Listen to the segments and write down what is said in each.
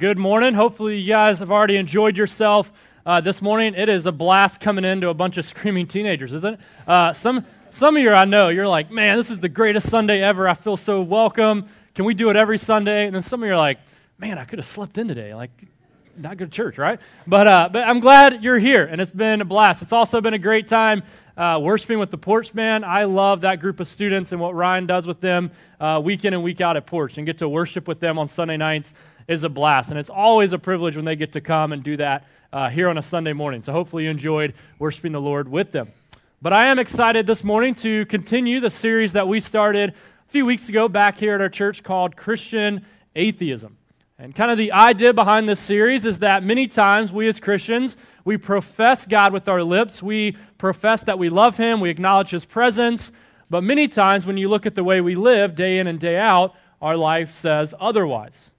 good morning. Hopefully, you guys have already enjoyed yourself uh, this morning. It is a blast coming into a bunch of screaming teenagers, isn't it? Uh, some some of you I know you're like, man, this is the greatest Sunday ever. I feel so welcome. Can we do it every Sunday? And then some of you are like, man, I could have slept in today. Like, not go to church, right? But uh, but I'm glad you're here, and it's been a blast. It's also been a great time uh, worshiping with the Porch Band. I love that group of students and what Ryan does with them uh, week in and week out at Porch, and get to worship with them on Sunday nights is a blast. And it's always a privilege when they get to come and do that uh, here on a Sunday morning. So hopefully you enjoyed worshiping the Lord with them. But I am excited this morning to continue the series that we started a few weeks ago back here at our church called Christian Atheism. And kind of the idea behind this series is that many times we as Christians, we profess God with our lips. We profess that we love Him. We acknowledge His presence. But many times when you look at the way we live day in and day out, our life says otherwise.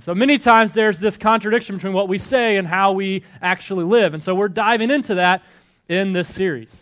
And so many times there's this contradiction between what we say and how we actually live. And so we're diving into that in this series.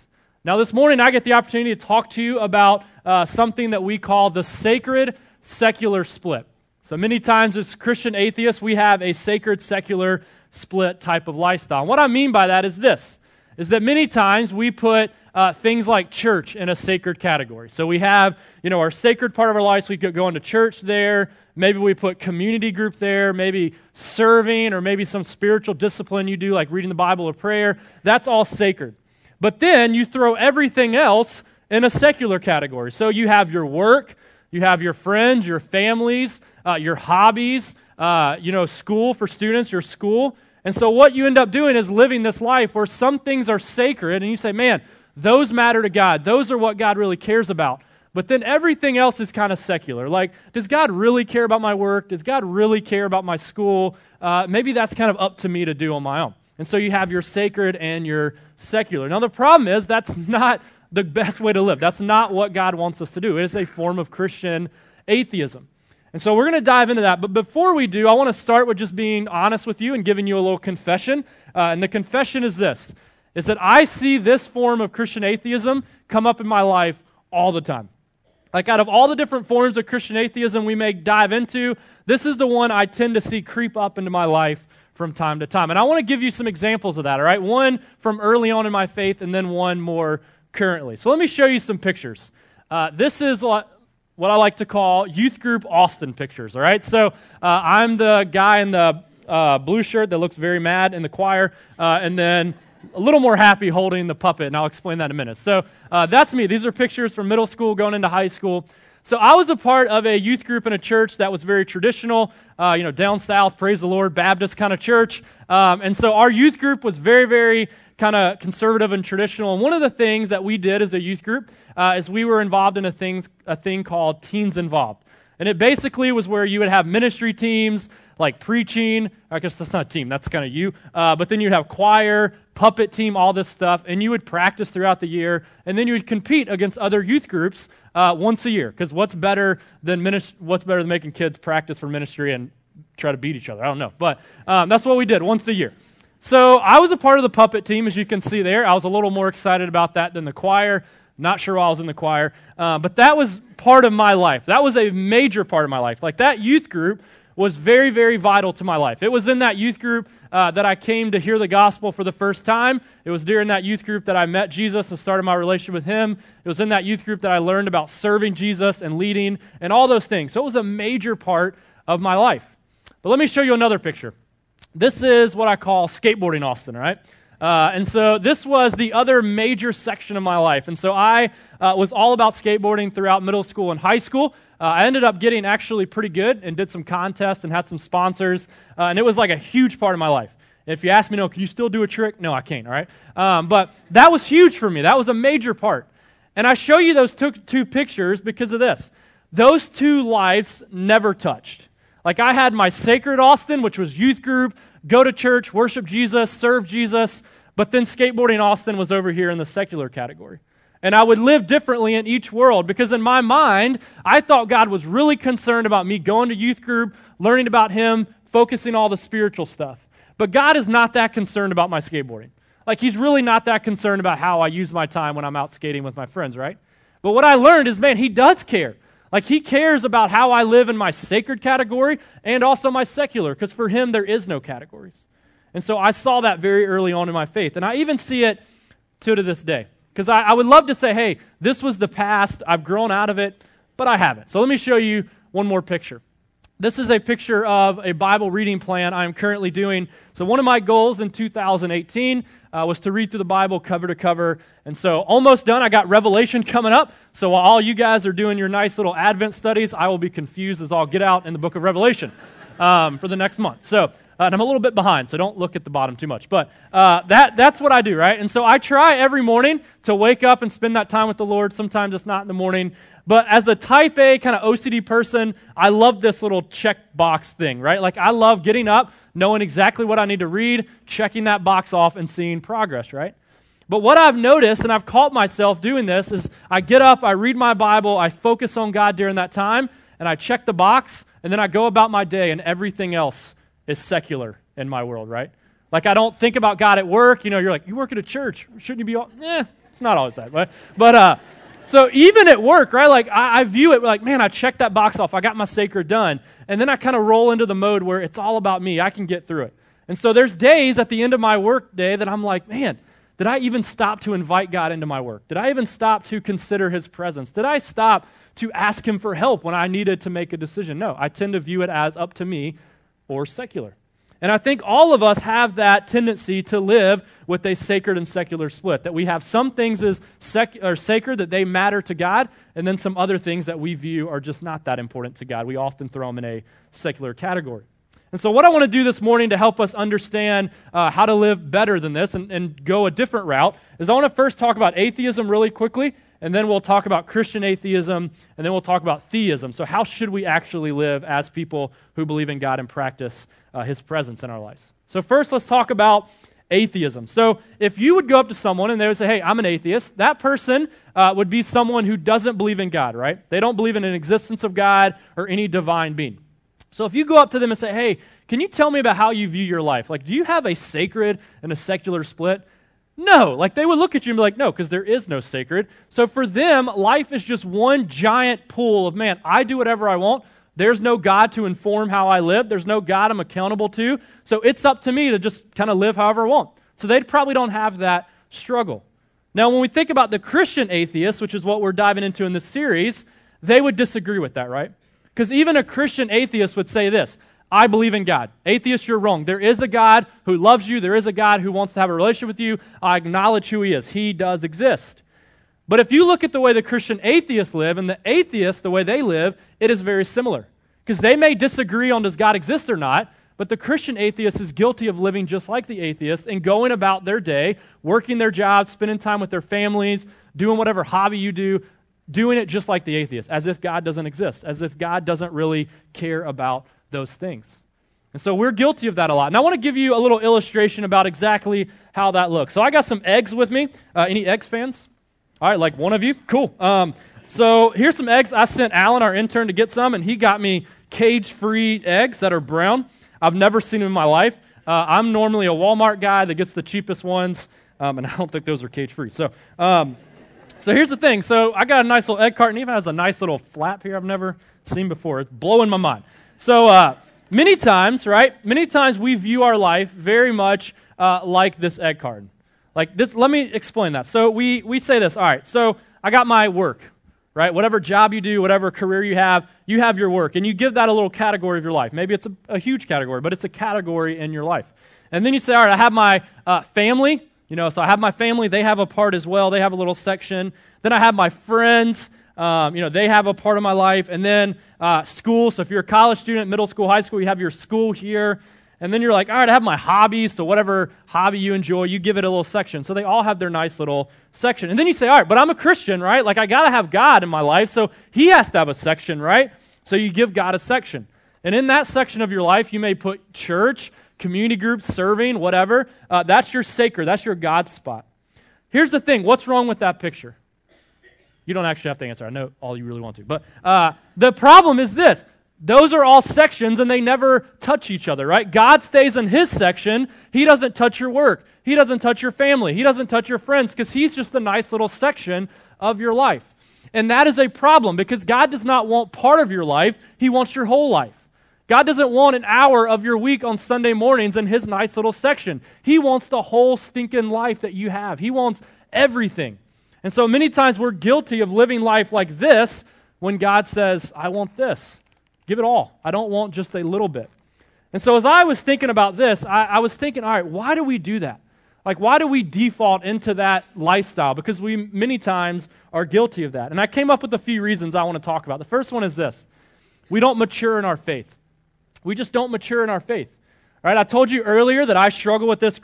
Now, this morning I get the opportunity to talk to you about uh, something that we call the sacred secular split. So many times as Christian atheists, we have a sacred secular split type of lifestyle. And what I mean by that is this is that many times we put uh, things like church in a sacred category. So we have, you know, our sacred part of our lives, we could go into church there. Maybe we put community group there, maybe serving, or maybe some spiritual discipline you do, like reading the Bible or prayer. That's all sacred. But then you throw everything else in a secular category. So you have your work, you have your friends, your families, uh, your hobbies, uh, you know, school for students, your school. And so what you end up doing is living this life where some things are sacred, and you say, man, those matter to God. Those are what God really cares about. But then everything else is kind of secular. Like, does God really care about my work? Does God really care about my school? Uh, maybe that's kind of up to me to do on my own. And so you have your sacred and your secular. Now, the problem is that's not the best way to live. That's not what God wants us to do. It is a form of Christian atheism. And so we're going to dive into that. But before we do, I want to start with just being honest with you and giving you a little confession. Uh, and the confession is this is that I see this form of Christian atheism come up in my life all the time. Like, out of all the different forms of Christian atheism we may dive into, this is the one I tend to see creep up into my life from time to time. And I want to give you some examples of that, all right? One from early on in my faith, and then one more currently. So let me show you some pictures. Uh, this is what I like to call youth group Austin pictures, all right? So uh, I'm the guy in the uh, blue shirt that looks very mad in the choir, uh, and then a little more happy holding the puppet, and I'll explain that in a minute. So uh, that's me. These are pictures from middle school going into high school. So I was a part of a youth group in a church that was very traditional, uh, you know, down south, praise the Lord, Baptist kind of church. Um, and so our youth group was very, very kind of conservative and traditional. And one of the things that we did as a youth group uh, is we were involved in a thing, a thing called Teens Involved. And it basically was where you would have ministry teams like preaching. I guess that's not a team, that's kind of you. Uh, but then you'd have choir, puppet team, all this stuff. And you would practice throughout the year. And then you would compete against other youth groups uh, once a year. Because what's better than minist- what's better than making kids practice for ministry and try to beat each other? I don't know. But um, that's what we did once a year. So I was a part of the puppet team, as you can see there. I was a little more excited about that than the choir. Not sure I was in the choir, uh, but that was part of my life. That was a major part of my life. Like that youth group was very, very vital to my life. It was in that youth group uh, that I came to hear the gospel for the first time. It was during that youth group that I met Jesus and started my relationship with Him. It was in that youth group that I learned about serving Jesus and leading and all those things. So it was a major part of my life. But let me show you another picture. This is what I call skateboarding Austin, right? Uh, and so this was the other major section of my life. And so I uh, was all about skateboarding throughout middle school and high school. Uh, I ended up getting actually pretty good and did some contests and had some sponsors. Uh, and it was like a huge part of my life. If you ask me, no, can you still do a trick? No, I can't, all right? Um, but that was huge for me. That was a major part. And I show you those two, two pictures because of this. Those two lives never touched. Like I had my sacred Austin, which was youth group, go to church, worship Jesus, serve Jesus, but then skateboarding Austin was over here in the secular category. And I would live differently in each world because in my mind, I thought God was really concerned about me going to youth group, learning about Him, focusing all the spiritual stuff. But God is not that concerned about my skateboarding. Like, He's really not that concerned about how I use my time when I'm out skating with my friends, right? But what I learned is, man, He does care. Like he cares about how I live in my sacred category and also my secular, because for him there is no categories. And so I saw that very early on in my faith. And I even see it to, to this day. Because I, I would love to say, hey, this was the past, I've grown out of it, but I haven't. So let me show you one more picture. This is a picture of a Bible reading plan I am currently doing. So, one of my goals in 2018 uh, was to read through the Bible cover to cover. And so, almost done. I got Revelation coming up. So, while all you guys are doing your nice little Advent studies, I will be confused as all get out in the book of Revelation um, for the next month. So, uh, and I'm a little bit behind, so don't look at the bottom too much. But uh, that, that's what I do, right? And so I try every morning to wake up and spend that time with the Lord. Sometimes it's not in the morning. But as a type A kind of OCD person, I love this little check box thing, right? Like I love getting up, knowing exactly what I need to read, checking that box off, and seeing progress, right? But what I've noticed, and I've caught myself doing this, is I get up, I read my Bible, I focus on God during that time, and I check the box, and then I go about my day, and everything else is secular in my world, right? Like I don't think about God at work. You know, you're like, you work at a church. Shouldn't you be all, eh, it's not always that, right? But, uh, so even at work, right? Like I, I, view it like, man, I checked that box off. I got my sacred done. And then I kind of roll into the mode where it's all about me. I can get through it. And so there's days at the end of my work day that I'm like, man, did I even stop to invite God into my work? Did I even stop to consider his presence? Did I stop to ask him for help when I needed to make a decision? No, I tend to view it as up to me or secular. And I think all of us have that tendency to live with a sacred and secular split. That we have some things as sec- are sacred that they matter to God, and then some other things that we view are just not that important to God. We often throw them in a secular category. And so, what I want to do this morning to help us understand uh, how to live better than this and, and go a different route is I want to first talk about atheism really quickly, and then we'll talk about Christian atheism, and then we'll talk about theism. So, how should we actually live as people who believe in God and practice uh, His presence in our lives? So, first, let's talk about atheism. So, if you would go up to someone and they would say, Hey, I'm an atheist, that person uh, would be someone who doesn't believe in God, right? They don't believe in an existence of God or any divine being. So, if you go up to them and say, Hey, can you tell me about how you view your life? Like, do you have a sacred and a secular split? No. Like they would look at you and be like, no, because there is no sacred. So for them, life is just one giant pool of, man, I do whatever I want. There's no God to inform how I live. There's no God I'm accountable to. So it's up to me to just kind of live however I want. So they probably don't have that struggle. Now, when we think about the Christian atheist, which is what we're diving into in this series, they would disagree with that, right? Because even a Christian atheist would say this I believe in God. Atheist, you're wrong. There is a God who loves you. There is a God who wants to have a relationship with you. I acknowledge who He is. He does exist. But if you look at the way the Christian atheists live and the atheists, the way they live, it is very similar. Because they may disagree on does God exist or not, but the Christian atheist is guilty of living just like the atheist and going about their day, working their jobs, spending time with their families, doing whatever hobby you do, doing it just like the atheist, as if God doesn't exist, as if God doesn't really care about those things. And so we're guilty of that a lot. And I want to give you a little illustration about exactly how that looks. So I got some eggs with me. Uh, any eggs fans? All right, like one of you? Cool. Um, so here's some eggs. I sent Alan, our intern, to get some, and he got me cage free eggs that are brown. I've never seen them in my life. Uh, I'm normally a Walmart guy that gets the cheapest ones, um, and I don't think those are cage free. So, um, so here's the thing. So I got a nice little egg carton. Even has a nice little flap here I've never seen before. It's blowing my mind. So, uh, many times, right? Many times we view our life very much uh, like this egg carton. Like this, let me explain that. So, we, we say this all right, so I got my work, right? Whatever job you do, whatever career you have, you have your work, and you give that a little category of your life. Maybe it's a, a huge category, but it's a category in your life. And then you say, all right, I have my uh, family, you know, so I have my family, they have a part as well, they have a little section. Then I have my friends, um, you know, they have a part of my life. And then uh, school. So if you're a college student, middle school, high school, you have your school here. And then you're like, all right, I have my hobbies. So whatever hobby you enjoy, you give it a little section. So they all have their nice little section. And then you say, all right, but I'm a Christian, right? Like I got to have God in my life. So he has to have a section, right? So you give God a section. And in that section of your life, you may put church, community groups, serving, whatever. Uh, that's your sacred, that's your God spot. Here's the thing what's wrong with that picture? You don't actually have to answer. I know all you really want to. But uh, the problem is this those are all sections and they never touch each other, right? God stays in his section. He doesn't touch your work. He doesn't touch your family. He doesn't touch your friends because he's just a nice little section of your life. And that is a problem because God does not want part of your life, He wants your whole life. God doesn't want an hour of your week on Sunday mornings in His nice little section. He wants the whole stinking life that you have, He wants everything. And so many times we're guilty of living life like this when God says, I want this. Give it all. I don't want just a little bit. And so as I was thinking about this, I, I was thinking, all right, why do we do that? Like, why do we default into that lifestyle? Because we many times are guilty of that. And I came up with a few reasons I want to talk about. The first one is this we don't mature in our faith. We just don't mature in our faith. All right, I told you earlier that I struggle with this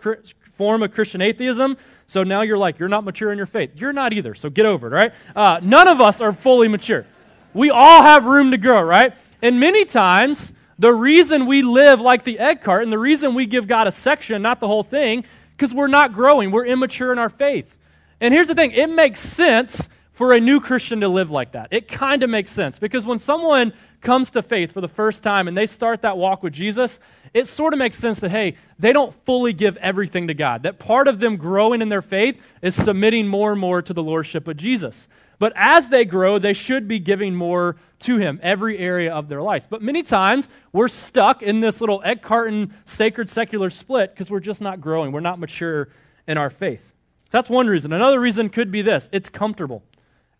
form of Christian atheism. So now you're like, you're not mature in your faith. You're not either, so get over it, right? Uh, none of us are fully mature. We all have room to grow, right? And many times, the reason we live like the egg cart and the reason we give God a section, not the whole thing, because we're not growing. We're immature in our faith. And here's the thing it makes sense for a new Christian to live like that. It kind of makes sense because when someone comes to faith for the first time and they start that walk with Jesus, it sort of makes sense that, hey, they don't fully give everything to God. That part of them growing in their faith is submitting more and more to the Lordship of Jesus. But as they grow, they should be giving more to Him, every area of their lives. But many times, we're stuck in this little egg carton sacred secular split because we're just not growing. We're not mature in our faith. That's one reason. Another reason could be this it's comfortable.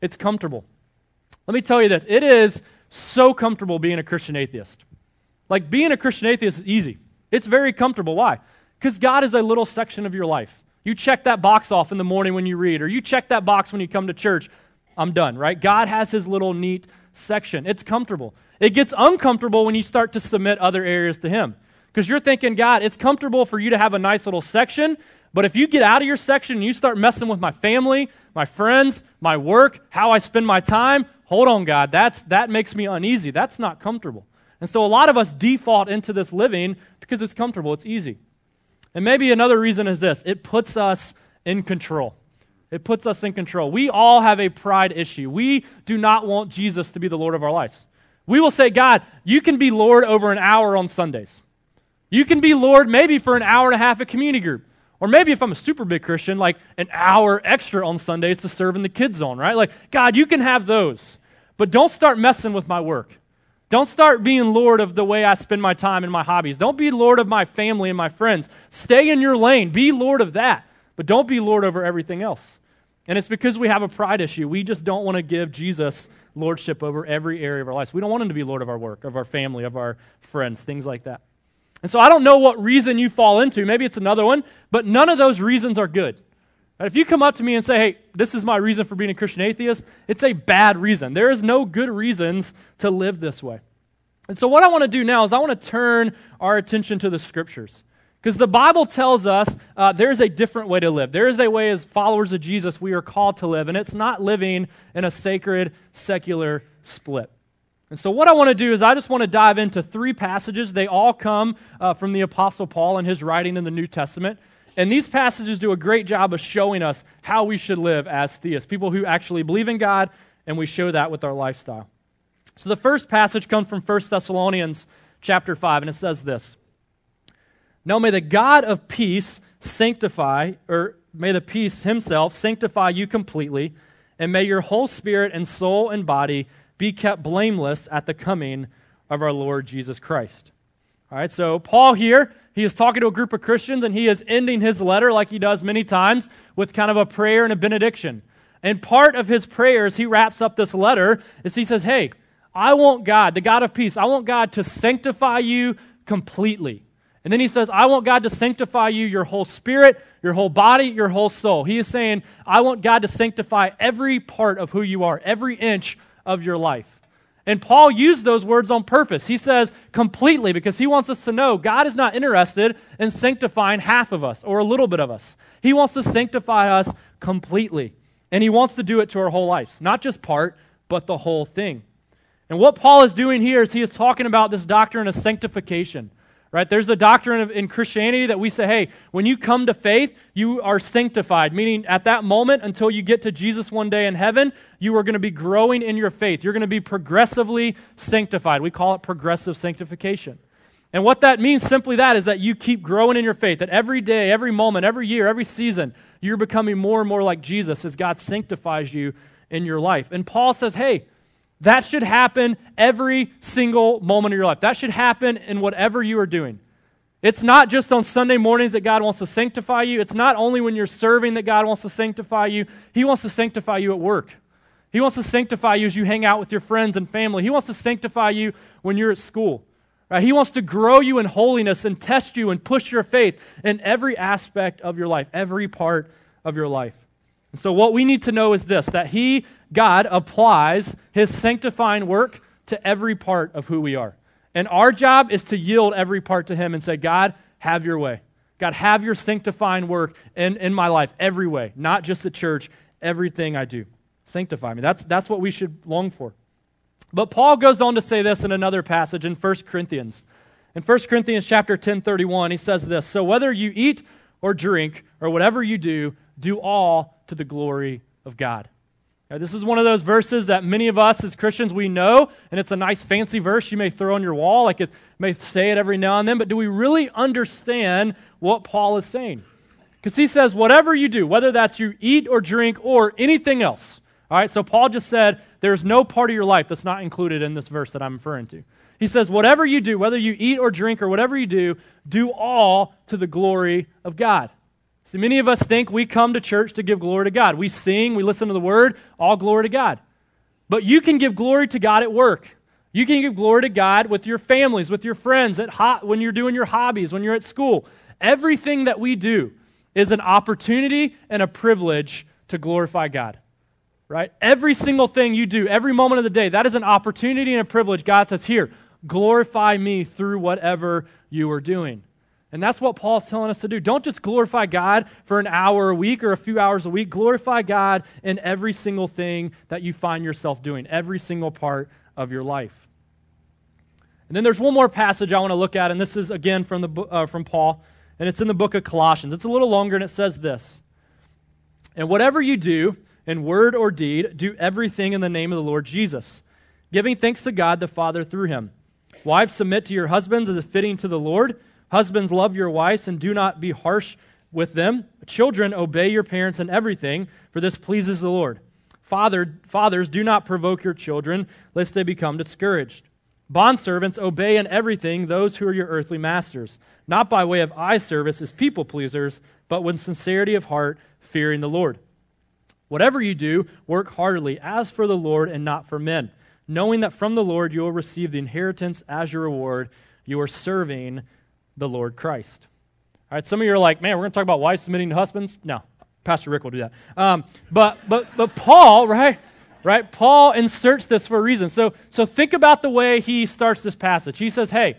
It's comfortable. Let me tell you this it is so comfortable being a Christian atheist. Like, being a Christian atheist is easy, it's very comfortable. Why? Because God is a little section of your life. You check that box off in the morning when you read, or you check that box when you come to church. I'm done, right? God has his little neat section. It's comfortable. It gets uncomfortable when you start to submit other areas to him. Because you're thinking, God, it's comfortable for you to have a nice little section, but if you get out of your section and you start messing with my family, my friends, my work, how I spend my time, hold on, God, that's, that makes me uneasy. That's not comfortable. And so a lot of us default into this living because it's comfortable, it's easy. And maybe another reason is this it puts us in control. It puts us in control. We all have a pride issue. We do not want Jesus to be the Lord of our lives. We will say, God, you can be Lord over an hour on Sundays. You can be Lord maybe for an hour and a half at community group. Or maybe if I'm a super big Christian, like an hour extra on Sundays to serve in the kids' zone, right? Like, God, you can have those. But don't start messing with my work. Don't start being Lord of the way I spend my time and my hobbies. Don't be Lord of my family and my friends. Stay in your lane. Be Lord of that. But don't be Lord over everything else. And it's because we have a pride issue. We just don't want to give Jesus lordship over every area of our lives. We don't want him to be Lord of our work, of our family, of our friends, things like that. And so I don't know what reason you fall into. Maybe it's another one, but none of those reasons are good. If you come up to me and say, hey, this is my reason for being a Christian atheist, it's a bad reason. There is no good reasons to live this way. And so, what I want to do now is I want to turn our attention to the scriptures. Because the Bible tells us uh, there's a different way to live. There is a way, as followers of Jesus, we are called to live, and it's not living in a sacred, secular split. And so, what I want to do is, I just want to dive into three passages. They all come uh, from the Apostle Paul and his writing in the New Testament. And these passages do a great job of showing us how we should live as theists, people who actually believe in God, and we show that with our lifestyle. So, the first passage comes from 1 Thessalonians chapter 5, and it says this. No, may the God of peace sanctify, or may the peace himself sanctify you completely, and may your whole spirit and soul and body be kept blameless at the coming of our Lord Jesus Christ. All right, so Paul here, he is talking to a group of Christians, and he is ending his letter, like he does many times, with kind of a prayer and a benediction. And part of his prayers, he wraps up this letter, is he says, Hey, I want God, the God of peace, I want God to sanctify you completely. And then he says, I want God to sanctify you, your whole spirit, your whole body, your whole soul. He is saying, I want God to sanctify every part of who you are, every inch of your life. And Paul used those words on purpose. He says completely because he wants us to know God is not interested in sanctifying half of us or a little bit of us. He wants to sanctify us completely. And he wants to do it to our whole lives, not just part, but the whole thing. And what Paul is doing here is he is talking about this doctrine of sanctification right? There's a doctrine in Christianity that we say, hey, when you come to faith, you are sanctified, meaning at that moment until you get to Jesus one day in heaven, you are going to be growing in your faith. You're going to be progressively sanctified. We call it progressive sanctification. And what that means, simply that, is that you keep growing in your faith, that every day, every moment, every year, every season, you're becoming more and more like Jesus as God sanctifies you in your life. And Paul says, hey, that should happen every single moment of your life. That should happen in whatever you are doing. It's not just on Sunday mornings that God wants to sanctify you. It's not only when you're serving that God wants to sanctify you. He wants to sanctify you at work. He wants to sanctify you as you hang out with your friends and family. He wants to sanctify you when you're at school. Right? He wants to grow you in holiness and test you and push your faith in every aspect of your life, every part of your life. And so, what we need to know is this that He, God, applies His sanctifying work to every part of who we are. And our job is to yield every part to Him and say, God, have your way. God, have your sanctifying work in, in my life, every way, not just the church, everything I do. Sanctify me. That's, that's what we should long for. But Paul goes on to say this in another passage in 1 Corinthians. In 1 Corinthians chapter 10, 31, he says this So whether you eat or drink or whatever you do, do all to the glory of God. Now, this is one of those verses that many of us as Christians we know, and it's a nice fancy verse you may throw on your wall, like it may say it every now and then, but do we really understand what Paul is saying? Because he says, whatever you do, whether that's you eat or drink or anything else, all right, so Paul just said there's no part of your life that's not included in this verse that I'm referring to. He says, whatever you do, whether you eat or drink or whatever you do, do all to the glory of God. See, many of us think we come to church to give glory to God. We sing, we listen to the word, all glory to God. But you can give glory to God at work. You can give glory to God with your families, with your friends, at ho- when you're doing your hobbies, when you're at school. Everything that we do is an opportunity and a privilege to glorify God right? Every single thing you do, every moment of the day, that is an opportunity and a privilege. God says, Here, glorify me through whatever you are doing. And that's what Paul's telling us to do. Don't just glorify God for an hour a week or a few hours a week. Glorify God in every single thing that you find yourself doing, every single part of your life. And then there's one more passage I want to look at, and this is again from, the, uh, from Paul, and it's in the book of Colossians. It's a little longer, and it says this And whatever you do, in word or deed, do everything in the name of the Lord Jesus, giving thanks to God the Father through him. Wives, submit to your husbands as fitting to the Lord. Husbands, love your wives and do not be harsh with them. Children, obey your parents in everything, for this pleases the Lord. Father, fathers, do not provoke your children, lest they become discouraged. Bondservants, obey in everything those who are your earthly masters, not by way of eye service as people pleasers, but with sincerity of heart, fearing the Lord. Whatever you do, work heartily, as for the Lord and not for men, knowing that from the Lord you will receive the inheritance as your reward. You are serving the Lord Christ. All right, some of you are like, man, we're going to talk about wives submitting to husbands. No, Pastor Rick will do that. Um, but, but, but Paul, right? Right? Paul inserts this for a reason. So, so think about the way he starts this passage. He says, hey,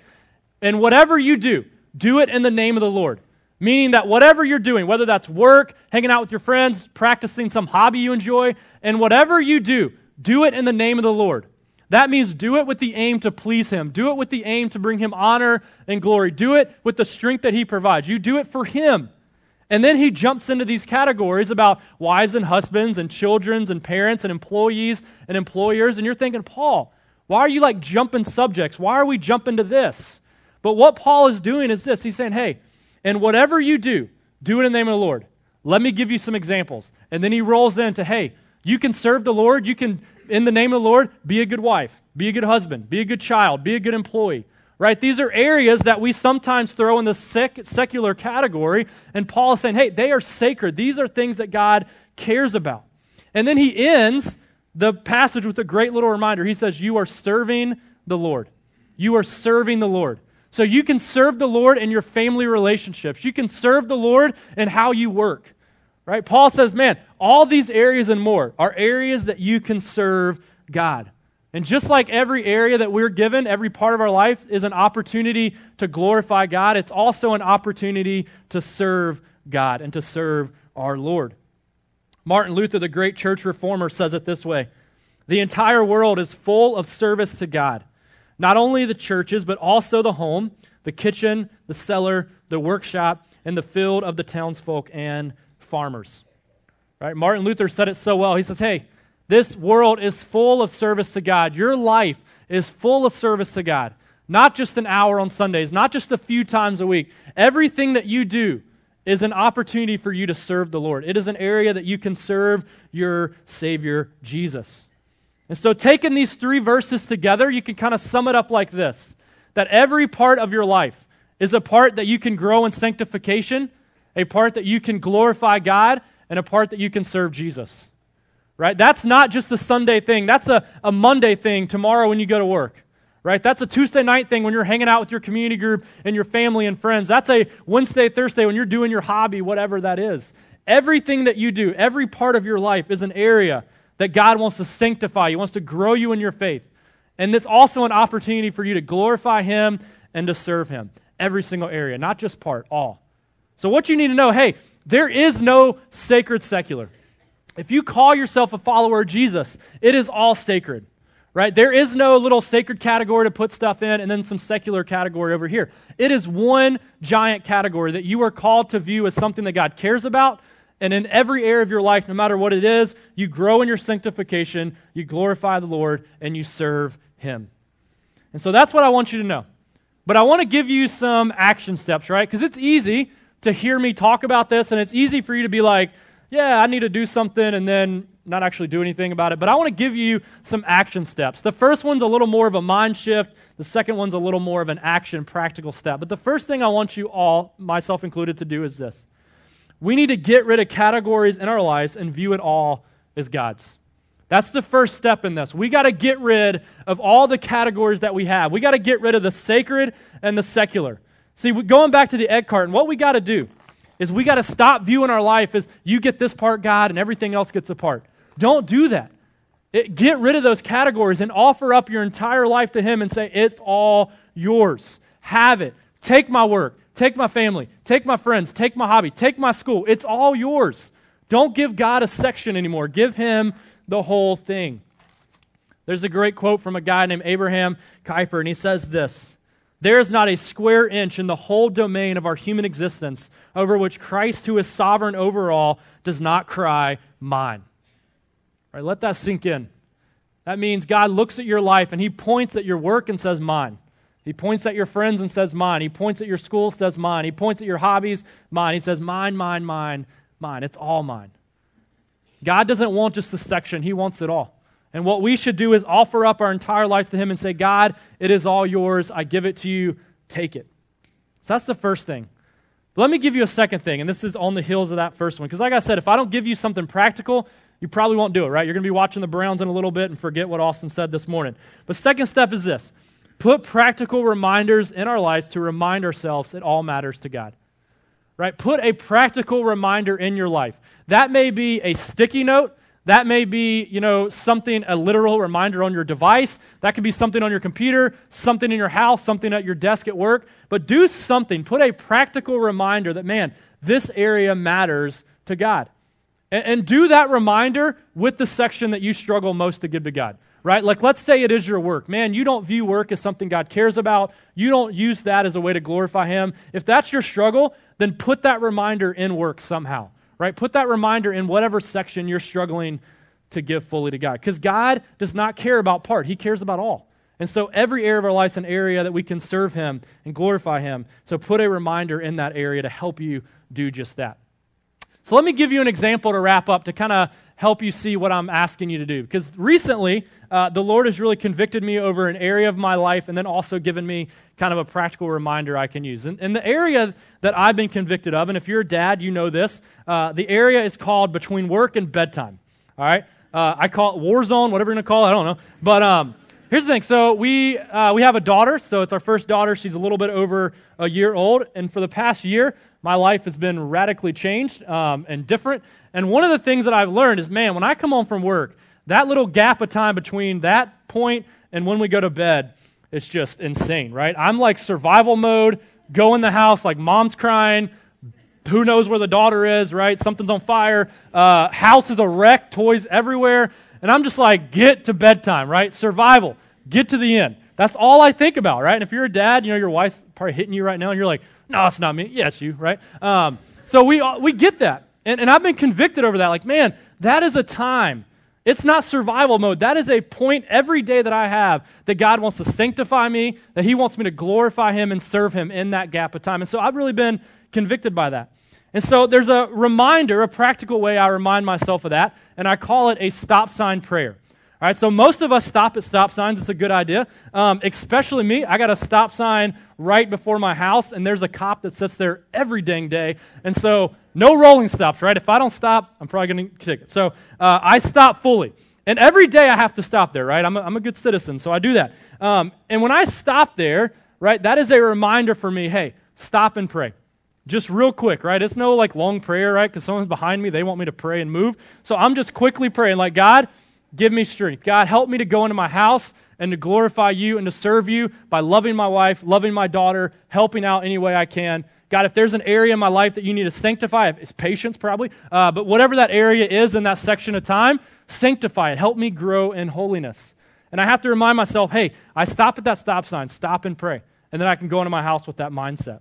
and whatever you do, do it in the name of the Lord. Meaning that whatever you're doing, whether that's work, hanging out with your friends, practicing some hobby you enjoy, and whatever you do, do it in the name of the Lord. That means do it with the aim to please Him. Do it with the aim to bring Him honor and glory. Do it with the strength that He provides. You do it for Him. And then he jumps into these categories about wives and husbands and children and parents and employees and employers. And you're thinking, Paul, why are you like jumping subjects? Why are we jumping to this? But what Paul is doing is this he's saying, hey, and whatever you do, do it in the name of the Lord. Let me give you some examples. And then he rolls into, hey, you can serve the Lord. You can, in the name of the Lord, be a good wife, be a good husband, be a good child, be a good employee. Right? These are areas that we sometimes throw in the sec- secular category. And Paul is saying, hey, they are sacred. These are things that God cares about. And then he ends the passage with a great little reminder. He says, You are serving the Lord. You are serving the Lord. So you can serve the Lord in your family relationships. You can serve the Lord in how you work. Right? Paul says, man, all these areas and more are areas that you can serve God. And just like every area that we're given, every part of our life is an opportunity to glorify God, it's also an opportunity to serve God and to serve our Lord. Martin Luther, the great church reformer, says it this way The entire world is full of service to God. Not only the churches, but also the home, the kitchen, the cellar, the workshop, and the field of the townsfolk and farmers. Right? Martin Luther said it so well. He says, Hey, this world is full of service to God. Your life is full of service to God. Not just an hour on Sundays, not just a few times a week. Everything that you do is an opportunity for you to serve the Lord. It is an area that you can serve your Savior, Jesus. And so, taking these three verses together, you can kind of sum it up like this that every part of your life is a part that you can grow in sanctification, a part that you can glorify God, and a part that you can serve Jesus. Right? That's not just a Sunday thing, that's a, a Monday thing tomorrow when you go to work. Right? That's a Tuesday night thing when you're hanging out with your community group and your family and friends. That's a Wednesday, Thursday when you're doing your hobby, whatever that is. Everything that you do, every part of your life is an area that God wants to sanctify. He wants to grow you in your faith. And it's also an opportunity for you to glorify Him and to serve Him. Every single area, not just part, all. So, what you need to know hey, there is no sacred secular. If you call yourself a follower of Jesus, it is all sacred, right? There is no little sacred category to put stuff in and then some secular category over here. It is one giant category that you are called to view as something that God cares about. And in every area of your life, no matter what it is, you grow in your sanctification, you glorify the Lord, and you serve Him. And so that's what I want you to know. But I want to give you some action steps, right? Because it's easy to hear me talk about this, and it's easy for you to be like, yeah, I need to do something, and then not actually do anything about it. But I want to give you some action steps. The first one's a little more of a mind shift, the second one's a little more of an action, practical step. But the first thing I want you all, myself included, to do is this we need to get rid of categories in our lives and view it all as God's. That's the first step in this. We got to get rid of all the categories that we have. We got to get rid of the sacred and the secular. See, going back to the egg carton, what we got to do is we got to stop viewing our life as you get this part, God, and everything else gets a part. Don't do that. It, get rid of those categories and offer up your entire life to Him and say, It's all yours. Have it. Take my work. Take my family. Take my friends. Take my hobby. Take my school. It's all yours. Don't give God a section anymore. Give Him the whole thing. There's a great quote from a guy named Abraham Kuyper, and he says this there is not a square inch in the whole domain of our human existence over which Christ, who is sovereign over all, does not cry, Mine. All right, let that sink in. That means God looks at your life and he points at your work and says, Mine. He points at your friends and says, Mine. He points at your school, says, Mine. He points at your hobbies, Mine. He says, Mine, mine, mine, mine. It's all mine. God doesn't want just the section, He wants it all. And what we should do is offer up our entire life to Him and say, God, it is all yours. I give it to you. Take it. So that's the first thing. But let me give you a second thing, and this is on the heels of that first one. Because, like I said, if I don't give you something practical, you probably won't do it, right? You're going to be watching the Browns in a little bit and forget what Austin said this morning. But, second step is this put practical reminders in our lives to remind ourselves it all matters to God. Right? Put a practical reminder in your life. That may be a sticky note that may be, you know, something, a literal reminder on your device. That could be something on your computer, something in your house, something at your desk at work. But do something. Put a practical reminder that, man, this area matters to God. And, and do that reminder with the section that you struggle most to give to God right? Like, let's say it is your work. Man, you don't view work as something God cares about. You don't use that as a way to glorify Him. If that's your struggle, then put that reminder in work somehow right? Put that reminder in whatever section you're struggling to give fully to God. Because God does not care about part, He cares about all. And so every area of our life is an area that we can serve Him and glorify Him. So put a reminder in that area to help you do just that. So let me give you an example to wrap up to kind of help you see what I'm asking you to do. Because recently, uh, the Lord has really convicted me over an area of my life and then also given me kind of a practical reminder I can use. And, and the area that I've been convicted of, and if you're a dad, you know this, uh, the area is called between work and bedtime. All right? Uh, I call it war zone, whatever you're going to call it, I don't know. But um, here's the thing. So we, uh, we have a daughter. So it's our first daughter. She's a little bit over a year old. And for the past year, my life has been radically changed um, and different. And one of the things that I've learned is, man, when I come home from work, that little gap of time between that point and when we go to bed is just insane, right? I'm like survival mode, go in the house like mom's crying, who knows where the daughter is, right? Something's on fire, uh, house is a wreck, toys everywhere. And I'm just like, get to bedtime, right? Survival, get to the end. That's all I think about, right? And if you're a dad, you know, your wife's probably hitting you right now, and you're like, no, it's not me. Yes, you, right? Um, so we, we get that. And, and I've been convicted over that. Like, man, that is a time. It's not survival mode. That is a point every day that I have that God wants to sanctify me, that He wants me to glorify Him and serve Him in that gap of time. And so I've really been convicted by that. And so there's a reminder, a practical way I remind myself of that, and I call it a stop sign prayer. All right, so most of us stop at stop signs. It's a good idea. Um, especially me. I got a stop sign right before my house, and there's a cop that sits there every dang day. And so, no rolling stops, right? If I don't stop, I'm probably going to get a ticket. So, uh, I stop fully. And every day I have to stop there, right? I'm a, I'm a good citizen, so I do that. Um, and when I stop there, right, that is a reminder for me hey, stop and pray. Just real quick, right? It's no like long prayer, right? Because someone's behind me, they want me to pray and move. So I'm just quickly praying, like, God, give me strength. God, help me to go into my house and to glorify you and to serve you by loving my wife, loving my daughter, helping out any way I can. God, if there's an area in my life that you need to sanctify, it's patience probably, uh, but whatever that area is in that section of time, sanctify it. Help me grow in holiness. And I have to remind myself hey, I stop at that stop sign, stop and pray. And then I can go into my house with that mindset.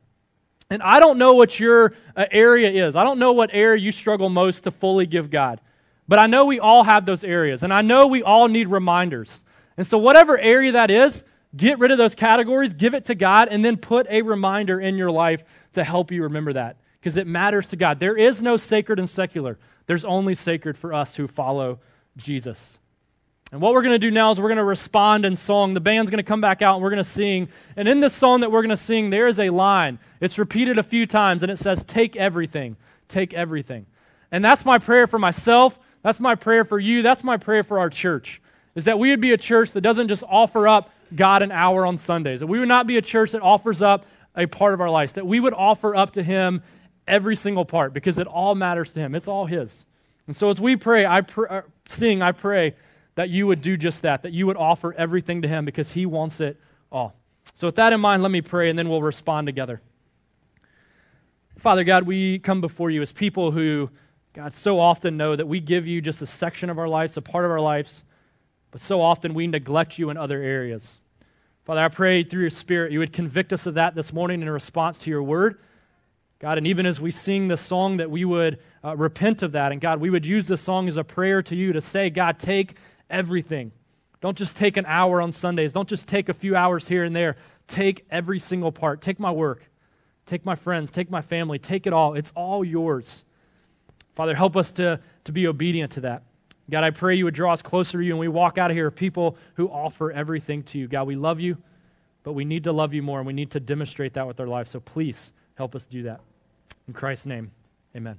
And I don't know what your uh, area is. I don't know what area you struggle most to fully give God. But I know we all have those areas. And I know we all need reminders. And so, whatever area that is, get rid of those categories, give it to God, and then put a reminder in your life to help you remember that. Because it matters to God. There is no sacred and secular, there's only sacred for us who follow Jesus. And what we're going to do now is we're going to respond in song. The band's going to come back out and we're going to sing. And in this song that we're going to sing, there is a line. It's repeated a few times and it says, Take everything. Take everything. And that's my prayer for myself. That's my prayer for you. That's my prayer for our church. Is that we would be a church that doesn't just offer up God an hour on Sundays. That we would not be a church that offers up a part of our lives. That we would offer up to Him every single part because it all matters to Him. It's all His. And so as we pray, I pr- uh, sing, I pray that you would do just that, that you would offer everything to Him because He wants it all. So, with that in mind, let me pray and then we'll respond together. Father God, we come before you as people who, God, so often know that we give you just a section of our lives, a part of our lives, but so often we neglect you in other areas. Father, I pray through your Spirit you would convict us of that this morning in response to your word. God, and even as we sing this song, that we would uh, repent of that. And God, we would use this song as a prayer to you to say, God, take everything. Don't just take an hour on Sundays. Don't just take a few hours here and there. Take every single part. Take my work. Take my friends. Take my family. Take it all. It's all yours. Father, help us to, to be obedient to that. God, I pray you would draw us closer to you and we walk out of here people who offer everything to you. God, we love you, but we need to love you more and we need to demonstrate that with our lives. So please help us do that. In Christ's name, amen.